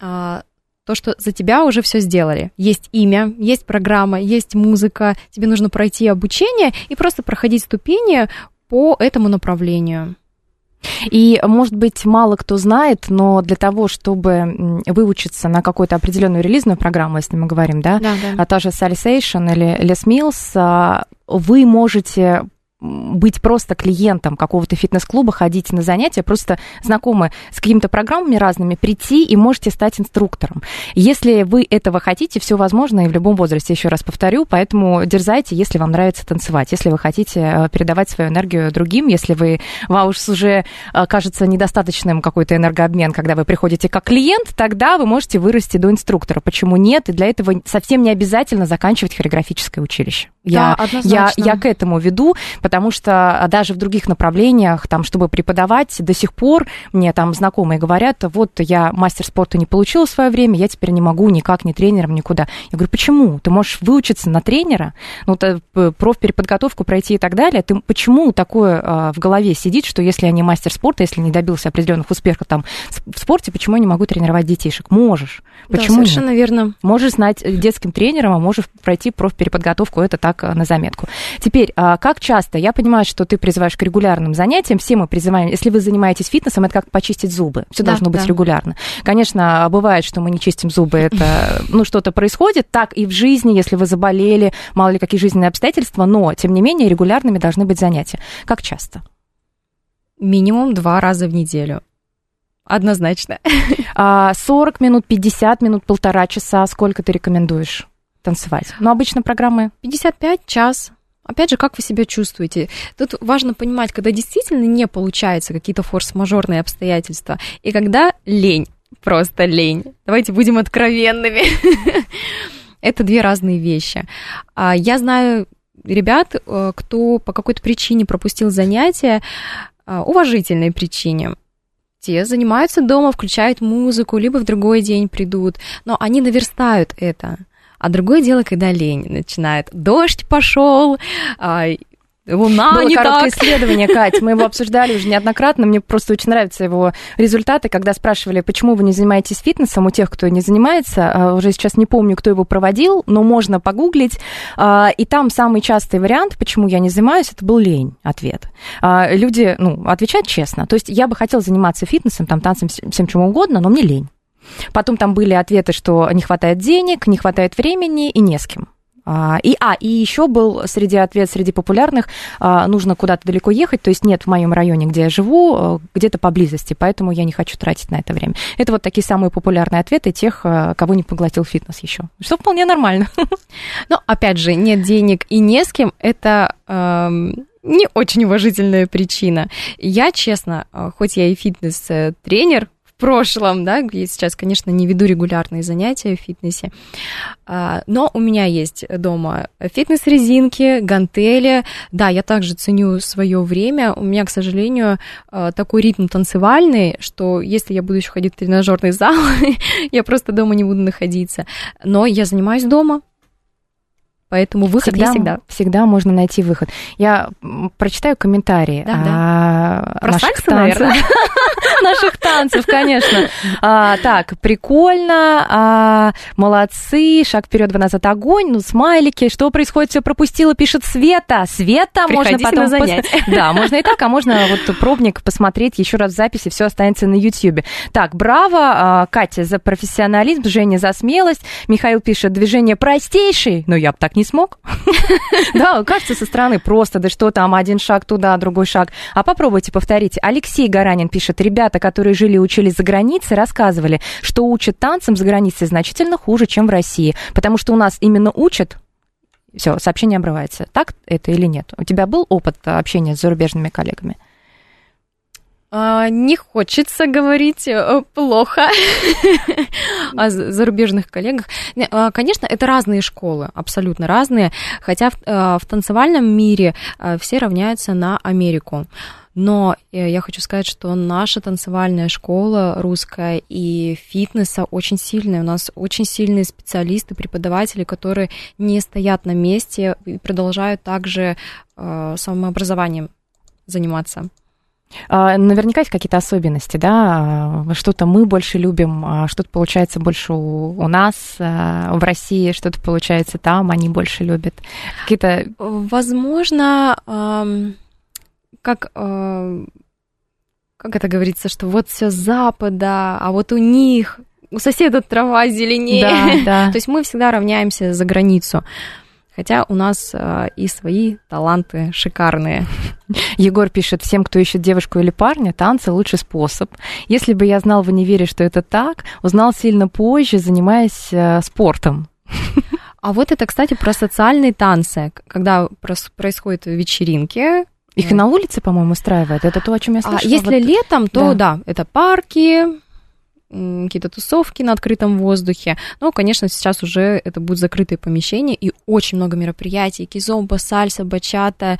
а, то, что за тебя уже все сделали. Есть имя, есть программа, есть музыка, тебе нужно пройти обучение и просто проходить ступени по этому направлению. И, может быть, мало кто знает, но для того, чтобы выучиться на какую-то определенную релизную программу, если мы говорим, да, да, да. а та же Salisation или Les Mills, а, вы можете быть просто клиентом какого-то фитнес-клуба, ходить на занятия, просто знакомы с какими-то программами разными, прийти и можете стать инструктором. Если вы этого хотите, все возможно и в любом возрасте, еще раз повторю, поэтому дерзайте, если вам нравится танцевать, если вы хотите э, передавать свою энергию другим, если вы, вам уж уже э, кажется недостаточным какой-то энергообмен, когда вы приходите как клиент, тогда вы можете вырасти до инструктора. Почему нет? И для этого совсем не обязательно заканчивать хореографическое училище. Да, я, я, я к этому веду, потому что а, даже в других направлениях, там, чтобы преподавать, до сих пор мне там знакомые говорят, вот я мастер спорта не получила в свое время, я теперь не могу никак, ни тренером, никуда. Я говорю, почему? Ты можешь выучиться на тренера, ну, профпереподготовку пройти и так далее. Ты почему такое а, в голове сидит, что если я не мастер спорта, если не добился определенных успехов там в спорте, почему я не могу тренировать детишек? Можешь. Почему да, совершенно нет? верно. Можешь знать детским тренером, а можешь пройти профпереподготовку, это так а, на заметку. Теперь, как часто? Я понимаю, что ты призываешь к регулярным занятиям, все мы призываем, если вы занимаетесь фитнесом, это как почистить зубы, все да, должно быть да. регулярно. Конечно, бывает, что мы не чистим зубы, это, ну, что-то происходит, так и в жизни, если вы заболели, мало ли какие жизненные обстоятельства, но, тем не менее, регулярными должны быть занятия. Как часто? Минимум два раза в неделю. Однозначно. 40 а, минут, 50 минут, полтора часа. Сколько ты рекомендуешь танцевать? Ну, обычно программы... 55, час. Опять же, как вы себя чувствуете? Тут важно понимать, когда действительно не получается какие-то форс-мажорные обстоятельства, и когда лень, просто лень. Давайте будем откровенными. Это две разные вещи. А, я знаю ребят, э, кто по какой-то причине пропустил занятия, э, уважительной причине. Те занимаются дома, включают музыку, либо в другой день придут, но они наверстают это. А другое дело, когда лень начинает. Дождь пошел, а, Луна Было не короткое так. исследование, Кать, мы его обсуждали уже неоднократно, мне просто очень нравятся его результаты, когда спрашивали, почему вы не занимаетесь фитнесом у тех, кто не занимается, а, уже сейчас не помню, кто его проводил, но можно погуглить, А, и там самый частый вариант, почему я не занимаюсь, это был лень, ответ. Люди, ну, отвечают честно, то есть я бы хотела заниматься фитнесом, там, танцем, всем чем угодно, но мне лень. Потом там были ответы, что не хватает денег, не хватает времени и не с кем. А, И, а, и еще был среди ответ, среди популярных, а, нужно куда-то далеко ехать, то есть нет в моем районе, где я живу, э, где-то поблизости, поэтому я не хочу тратить на это время. Это вот такие самые популярные ответы тех, кого не поглотил фитнес еще. Что вполне нормально. Но, опять же, нет денег и не с кем, это не очень уважительная причина. Я, честно, хоть я и фитнес-тренер, прошлом, да, я сейчас, конечно, не веду регулярные занятия в фитнесе, а, но у меня есть дома фитнес-резинки, гантели. Да, я также ценю свое время. У меня, к сожалению, э, такой ритм танцевальный, что если я буду еще ходить в тренажерный зал, я просто дома не буду находиться. Но я занимаюсь дома, Поэтому выход всегда, есть всегда. Всегда можно найти выход. Я прочитаю комментарии Да, а, Про наших сальсу, наверное? Наших танцев, конечно. А, так, прикольно, а, молодцы, шаг вперед, два назад, огонь, ну, смайлики, что происходит, все пропустила, пишет Света. Света, можно потом... пос- Да, можно и так, а можно вот пробник посмотреть еще раз в записи, все останется на YouTube. Так, браво, Катя, за профессионализм, Женя за смелость. Михаил пишет, движение простейший, но я бы так не смог. Да, кажется, со стороны просто, да что там, один шаг туда, другой шаг. А попробуйте повторить. Алексей Гаранин пишет, ребята, которые жили и учились за границей, рассказывали, что учат танцам за границей значительно хуже, чем в России, потому что у нас именно учат все, сообщение обрывается. Так это или нет? У тебя был опыт общения с зарубежными коллегами? А, Не хочется говорить э, плохо о за- зарубежных коллегах. А, Конечно, это разные школы, абсолютно разные, хотя в, э, в танцевальном мире э, все равняются на Америку. Но я хочу сказать, что наша танцевальная школа русская и фитнеса очень сильная. У нас очень сильные специалисты, преподаватели, которые не стоят на месте и продолжают также самообразованием заниматься. А, Наверняка есть какие-то особенности, да? А, Что-то мы больше любим, а что-то получается больше у, у нас в России, что-то получается там, они больше любят. Какие-то Возможно, как, как это говорится, что вот все с запада, а вот у них, у соседа трава зеленее. Да, да. То есть мы всегда равняемся за границу. Хотя у нас а, и свои таланты шикарные. Егор пишет, всем, кто ищет девушку или парня, танцы лучший способ. Если бы я знал в универе, что это так, узнал сильно позже, занимаясь э, спортом. А вот это, кстати, про социальные танцы, когда происходят вечеринки. Их и на улице, по-моему, устраивают. Это то, о чем я А слышала. если Вот- летом, то да. да, это парки, какие-то тусовки на открытом воздухе. Ну, конечно, сейчас уже это будут закрытые помещения и очень много мероприятий. Кизомба, сальса, бачата.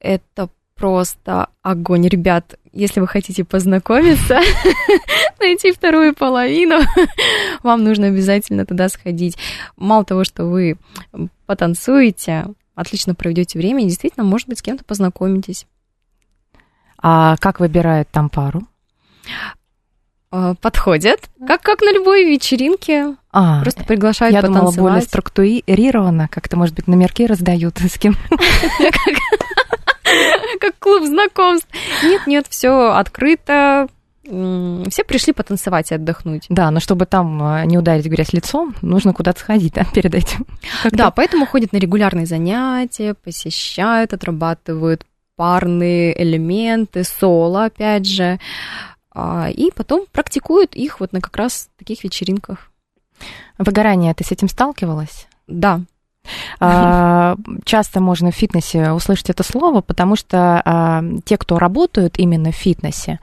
Это просто огонь. Ребят, если вы хотите познакомиться, найти вторую половину, вам нужно обязательно туда сходить. Мало того, что вы потанцуете, отлично проведете время, и действительно, может быть, с кем-то познакомитесь. А как выбирают там пару? Э, подходят, как, как на любой вечеринке. А, Просто приглашают я думала, более потанцевать. структурировано, как-то, может быть, номерки раздают, с кем как клуб знакомств. Нет, нет, все открыто. Все пришли потанцевать и отдохнуть. Да, но чтобы там э, не ударить грязь лицом, нужно куда-то сходить, да, перед этим. Да, поэтому ходят на регулярные занятия, посещают, отрабатывают парные элементы, соло, опять же, и потом практикуют их вот на как раз таких вечеринках. Выгорание, ты с этим сталкивалась? Да. А, Часто можно в фитнесе услышать это слово, потому что а, те, кто работают именно в фитнесе,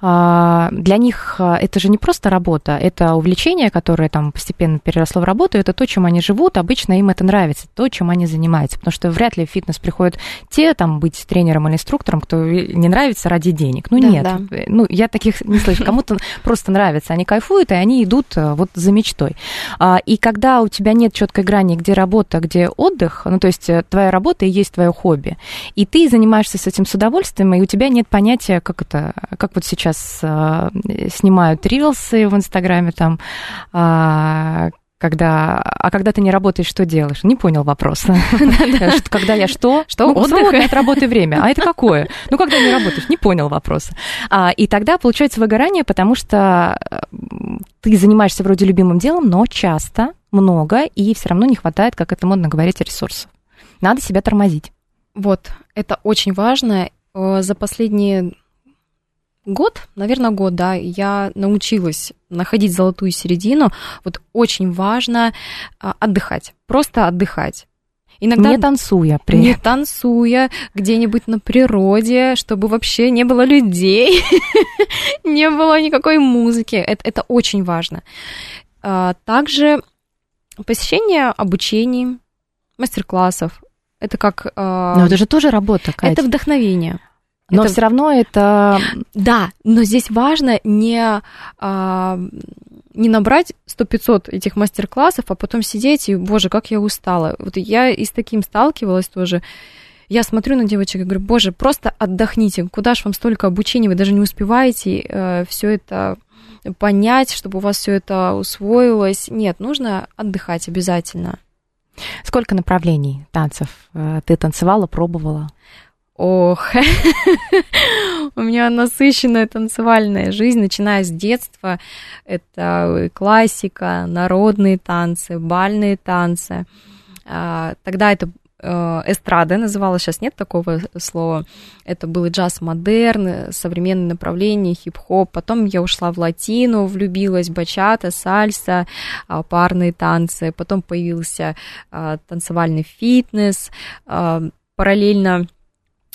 а, для них это же не просто работа, это увлечение, которое там постепенно переросло в работу, это то, чем они живут, обычно им это нравится, то, чем они занимаются, потому что вряд ли в фитнес приходят те, там, быть тренером или инструктором, кто не нравится ради денег. Ну, Да, нет. да. Ну, я таких не слышу. Кому-то просто нравится, они кайфуют, и они идут э, вот за мечтой. И когда у тебя нет четкой грани, где работа, где отдых, ну, то есть э, твоя работа и есть твое хобби, и ты занимаешься с этим с удовольствием, и у тебя нет понятия, как это, как вот сейчас э, снимают рилсы в Инстаграме, там, э, когда, а когда ты не работаешь, что делаешь? Не понял вопрос. Когда я что? Что? Свободное от работы время. А это какое? Ну, когда не работаешь, не понял вопрос. А, и тогда получается выгорание, потому что э, ты занимаешься вроде любимым делом, но часто, много, и все равно не хватает, как это модно говорить, ресурсов. Надо себя тормозить. Вот, это очень важно. Э, за последние год, наверное, год, да, я научилась находить золотую середину. Вот очень важно а, отдыхать, просто отдыхать. Иногда не танцуя, при... не танцуя где-нибудь на природе, чтобы вообще не было людей, не было никакой музыки. Это, это очень важно. А, также посещение обучений, мастер-классов. Это как... А, но это же тоже работа, Катя. Это вдохновение. Но это... все равно это... Да, но здесь важно не, а, не набрать 100-500 этих мастер-классов, а потом сидеть и, боже, как я устала. Вот я и с таким сталкивалась тоже. Я смотрю на девочек и говорю, боже, просто отдохните, куда же вам столько обучения, вы даже не успеваете э, все это понять, чтобы у вас все это усвоилось. Нет, нужно отдыхать обязательно. Сколько направлений танцев э, ты танцевала, пробовала? Ох, у меня насыщенная танцевальная жизнь, начиная с детства. Это классика, народные танцы, бальные танцы. А, тогда это э, эстрада называлась, сейчас нет такого слова. Это был джаз-модерн, современное направление, хип-хоп. Потом я ушла в латину, влюбилась, бачата, сальса, а, парные танцы. Потом появился а, танцевальный фитнес. Параллельно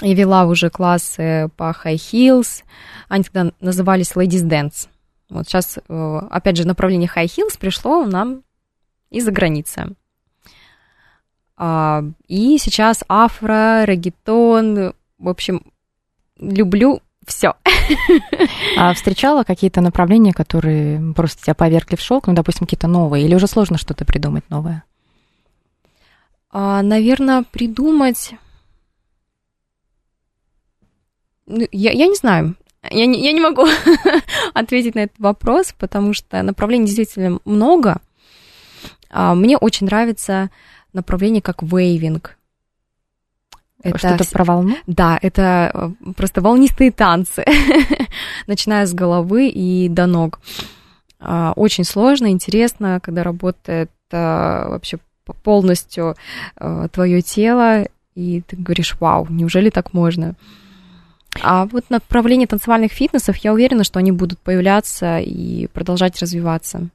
я вела уже классы по high heels, они тогда назывались ladies dance. Вот сейчас, э, опять же, направление high heels пришло нам из-за границы. А, и сейчас афро, регетон, в общем, люблю все. А встречала какие-то направления, которые просто тебя повергли в шок, ну, допустим, какие-то новые, или уже сложно что-то придумать новое? А, наверное, придумать ну, я, я не знаю. Я не, я не могу ответить на этот вопрос, потому что направлений действительно много. А, мне очень нравится направление как вейвинг. Это что-то про волну? Да, это э, просто волнистые танцы, начиная с головы и до ног. А, очень сложно, интересно, когда работает а, вообще полностью твое тело, и ты говоришь, вау, неужели так можно? А вот направление танцевальных фитнесов, я уверена, что они будут появляться и продолжать развиваться.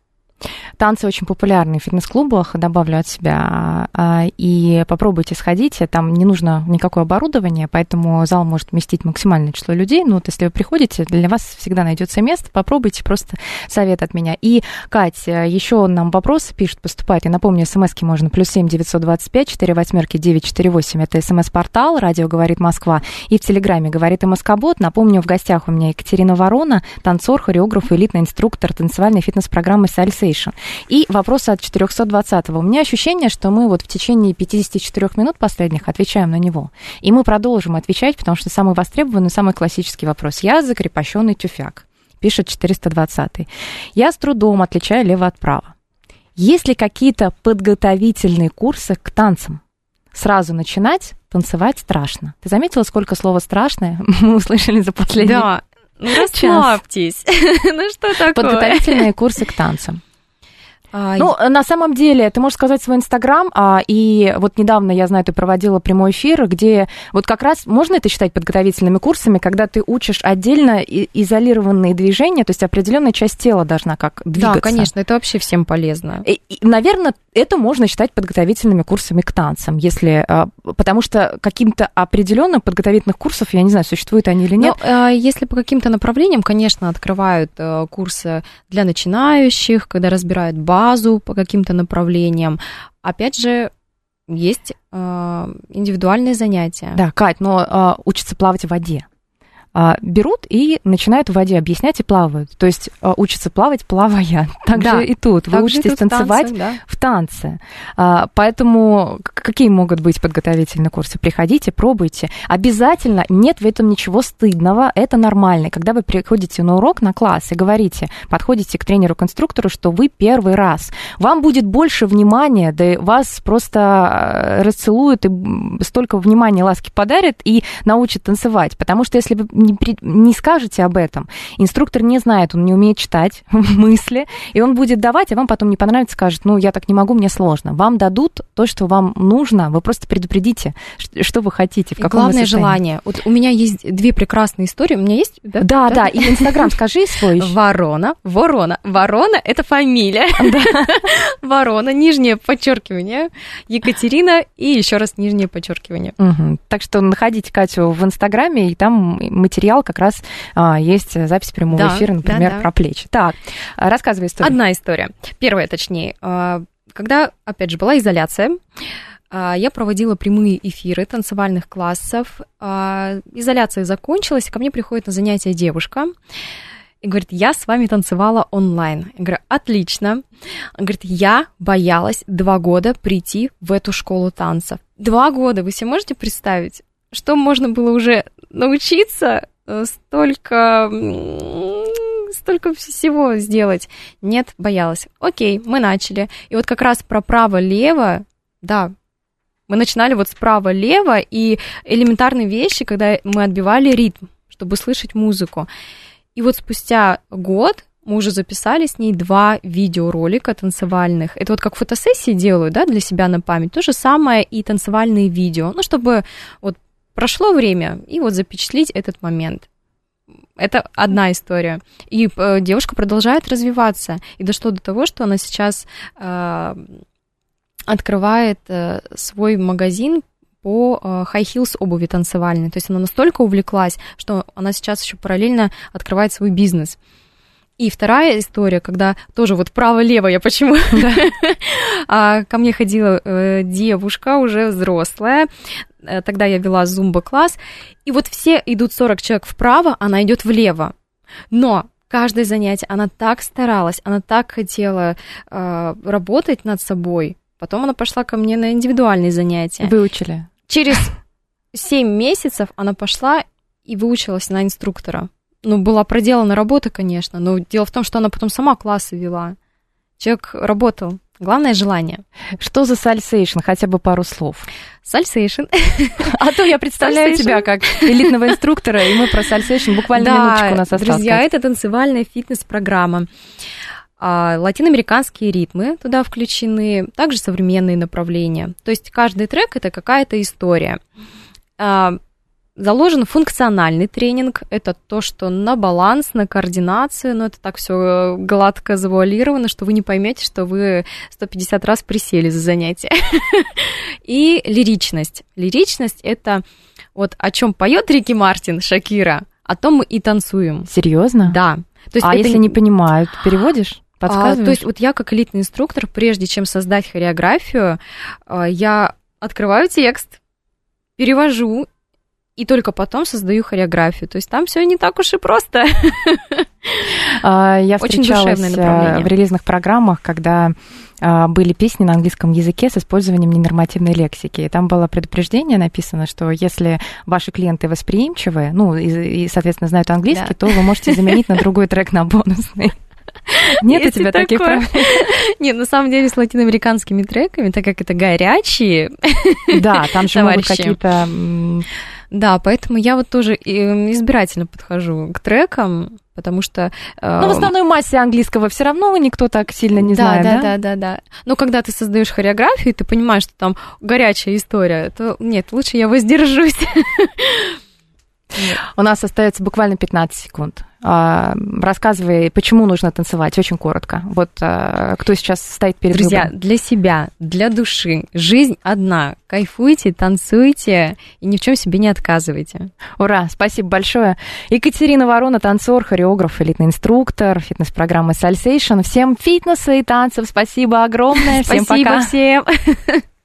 Танцы очень популярны в фитнес-клубах, добавлю от себя. А, и попробуйте сходить, там не нужно никакое оборудование, поэтому зал может вместить максимальное число людей. Ну вот если вы приходите, для вас всегда найдется место, попробуйте, просто совет от меня. И, Кать, еще нам вопрос пишет, поступает. Я напомню, смски можно плюс семь девятьсот двадцать пять четыре восьмерки девять четыре восемь. Это смс-портал, радио «Говорит Москва». И в Телеграме «Говорит и Москобот». Напомню, в гостях у меня Екатерина Ворона, танцор, хореограф элитный инструктор танцевальной фитнес-программы «Сальсы Station. И вопрос от 420-го. У меня ощущение, что мы вот в течение 54 минут последних отвечаем на него. И мы продолжим отвечать, потому что самый востребованный, самый классический вопрос. Я закрепощенный тюфяк, пишет 420-й. Я с трудом отличаю лево от права. Есть ли какие-то подготовительные курсы к танцам? Сразу начинать танцевать страшно. Ты заметила, сколько слова страшное мы услышали за последний Да, ну расслабьтесь. ну что такое? Подготовительные курсы к танцам. А, ну, на самом деле, ты можешь сказать свой Инстаграм, а, и вот недавно, я знаю, ты проводила прямой эфир, где вот как раз, можно это считать подготовительными курсами, когда ты учишь отдельно изолированные движения, то есть определенная часть тела должна как двигаться. Да, конечно, это вообще всем полезно. И, и, наверное, это можно считать подготовительными курсами к танцам, если, а, потому что каким-то определенным подготовительных курсов, я не знаю, существуют они или нет. Но, а, если по каким-то направлениям, конечно, открывают э, курсы для начинающих, когда разбирают базу по каким-то направлениям. Опять же, есть э, индивидуальные занятия. Да, Кать, но э, учиться плавать в воде берут и начинают в воде объяснять и плавают. То есть а, учатся плавать, плавая. Так Да. же и тут. Вы Так учитесь тут танцевать да. в танце. А, Поэтому какие могут быть подготовительные курсы? Приходите, пробуйте. Обязательно нет в этом ничего стыдного, это нормально. Когда вы приходите на урок, на класс и говорите, подходите к тренеру-конструктору, что вы первый раз, вам будет больше внимания, да и вас просто э, расцелуют и столько внимания, ласки подарят и научат танцевать. Потому что если вы не, при- не скажете об этом, инструктор не знает, он не умеет читать мысли, и он будет давать, а вам потом не понравится, скажет, ну, я так не могу, мне сложно. Вам дадут то, что вам нужно, вы просто предупредите, что вы хотите, в каком главное желание. Вот у меня есть две прекрасные истории. У меня есть... Да, да, и Инстаграм скажи свой. Ворона. Ворона. Ворона – это фамилия. Ворона, нижнее подчеркивание. Екатерина и еще раз нижнее подчеркивание. Так что находите Катю в Инстаграме, и там материал как раз а, есть запись прямого Да, эфира, например, да, да. про плечи. Так, рассказывай историю. Одна история. Первая, точнее. А, Когда, опять же, была изоляция, а, я проводила прямые эфиры танцевальных классов. А, Изоляция закончилась, и ко мне приходит на занятие девушка и говорит, я с вами танцевала онлайн. Я говорю, отлично. Она говорит, я боялась два года прийти в эту школу танцев. Два года, вы себе можете представить, что можно было уже научиться э, столько, столько всего сделать? Нет, боялась. Окей, мы начали. И вот как раз про право-лево, да, мы начинали вот справа-лево, и элементарные вещи, когда мы отбивали ритм, чтобы слышать музыку. И вот спустя год мы уже записали с ней два видеоролика танцевальных. Это вот как фотосессии делаю, да, для себя на память. То же самое и танцевальные видео. Ну, чтобы вот прошло время, и вот запечатлить этот момент. Это одна история. И э, девушка продолжает развиваться. И дошло до того, что она сейчас э, открывает э, свой магазин по э, high heels обуви танцевальной. То есть она настолько увлеклась, что она сейчас еще параллельно открывает свой бизнес. И вторая история, когда тоже вот право-лево, я почему? А, Ко мне ходила э, девушка, уже взрослая, Э, тогда я вела зумба-класс, и вот все идут 40 человек вправо, она идет влево. Но каждое занятие, она так старалась, она так хотела э, работать над собой. Потом она пошла ко мне на индивидуальные занятия. Выучили. Через 7 месяцев она пошла и выучилась на инструктора. Ну, была проделана работа, конечно, но дело в том, что она потом сама классы вела. Человек работал. Главное желание. Что за сальсейшн? Хотя бы пару слов. Сальсейшн. А то я представляю тебя как элитного инструктора, и мы про сальсейшн буквально Да, минуточку у нас осталось. друзья, это танцевальная фитнес-программа. А, Латиноамериканские ритмы туда включены, также современные направления. То есть каждый трек это какая-то история. Заложен функциональный тренинг. Это то, что на баланс, на координацию, но это так все гладко завуалировано, что вы не поймете, что вы 150 раз присели за занятие. И лиричность. Лиричность это вот о чем поет Рики Мартин, Шакира, о том мы и танцуем. Серьезно? Да. То есть а это если не понимают, переводишь? а, Подсказываешь? то есть вот я как элитный инструктор, прежде чем создать хореографию, а, я открываю текст, перевожу и только потом создаю хореографию. То есть там все не так уж и просто. А, Я встречалась направление. в релизных программах, когда а, были песни на английском языке с использованием ненормативной лексики. И там было предупреждение написано, что если ваши клиенты восприимчивы, ну, и, и, соответственно, знают английский, Да. то вы можете заменить на другой трек на бонусный. Нет у Есть и тебя таких такое. проблем? Нет, на самом деле с латиноамериканскими треками, так как это горячие, Да, там же могут какие-то... да, поэтому я вот тоже э, избирательно подхожу к трекам, потому что... э, Ну, в основной массе английского все равно никто так сильно не да, знает, да, да? да, да, да. Но когда ты создаешь хореографию, ты понимаешь, что там горячая история, то нет, лучше я воздержусь. У нас остается буквально 15 секунд. А, Рассказывай, почему нужно танцевать, очень коротко. Вот а, кто сейчас стоит перед Друзья, выбором? для себя, для души. Жизнь одна. Кайфуйте, танцуйте и ни в чем себе не отказывайте. Ура, спасибо большое. Екатерина Ворона, танцор, хореограф, элитный инструктор фитнес-программы Сальсейшн. Всем фитнеса и танцев спасибо огромное. Всем Спасибо пока. всем.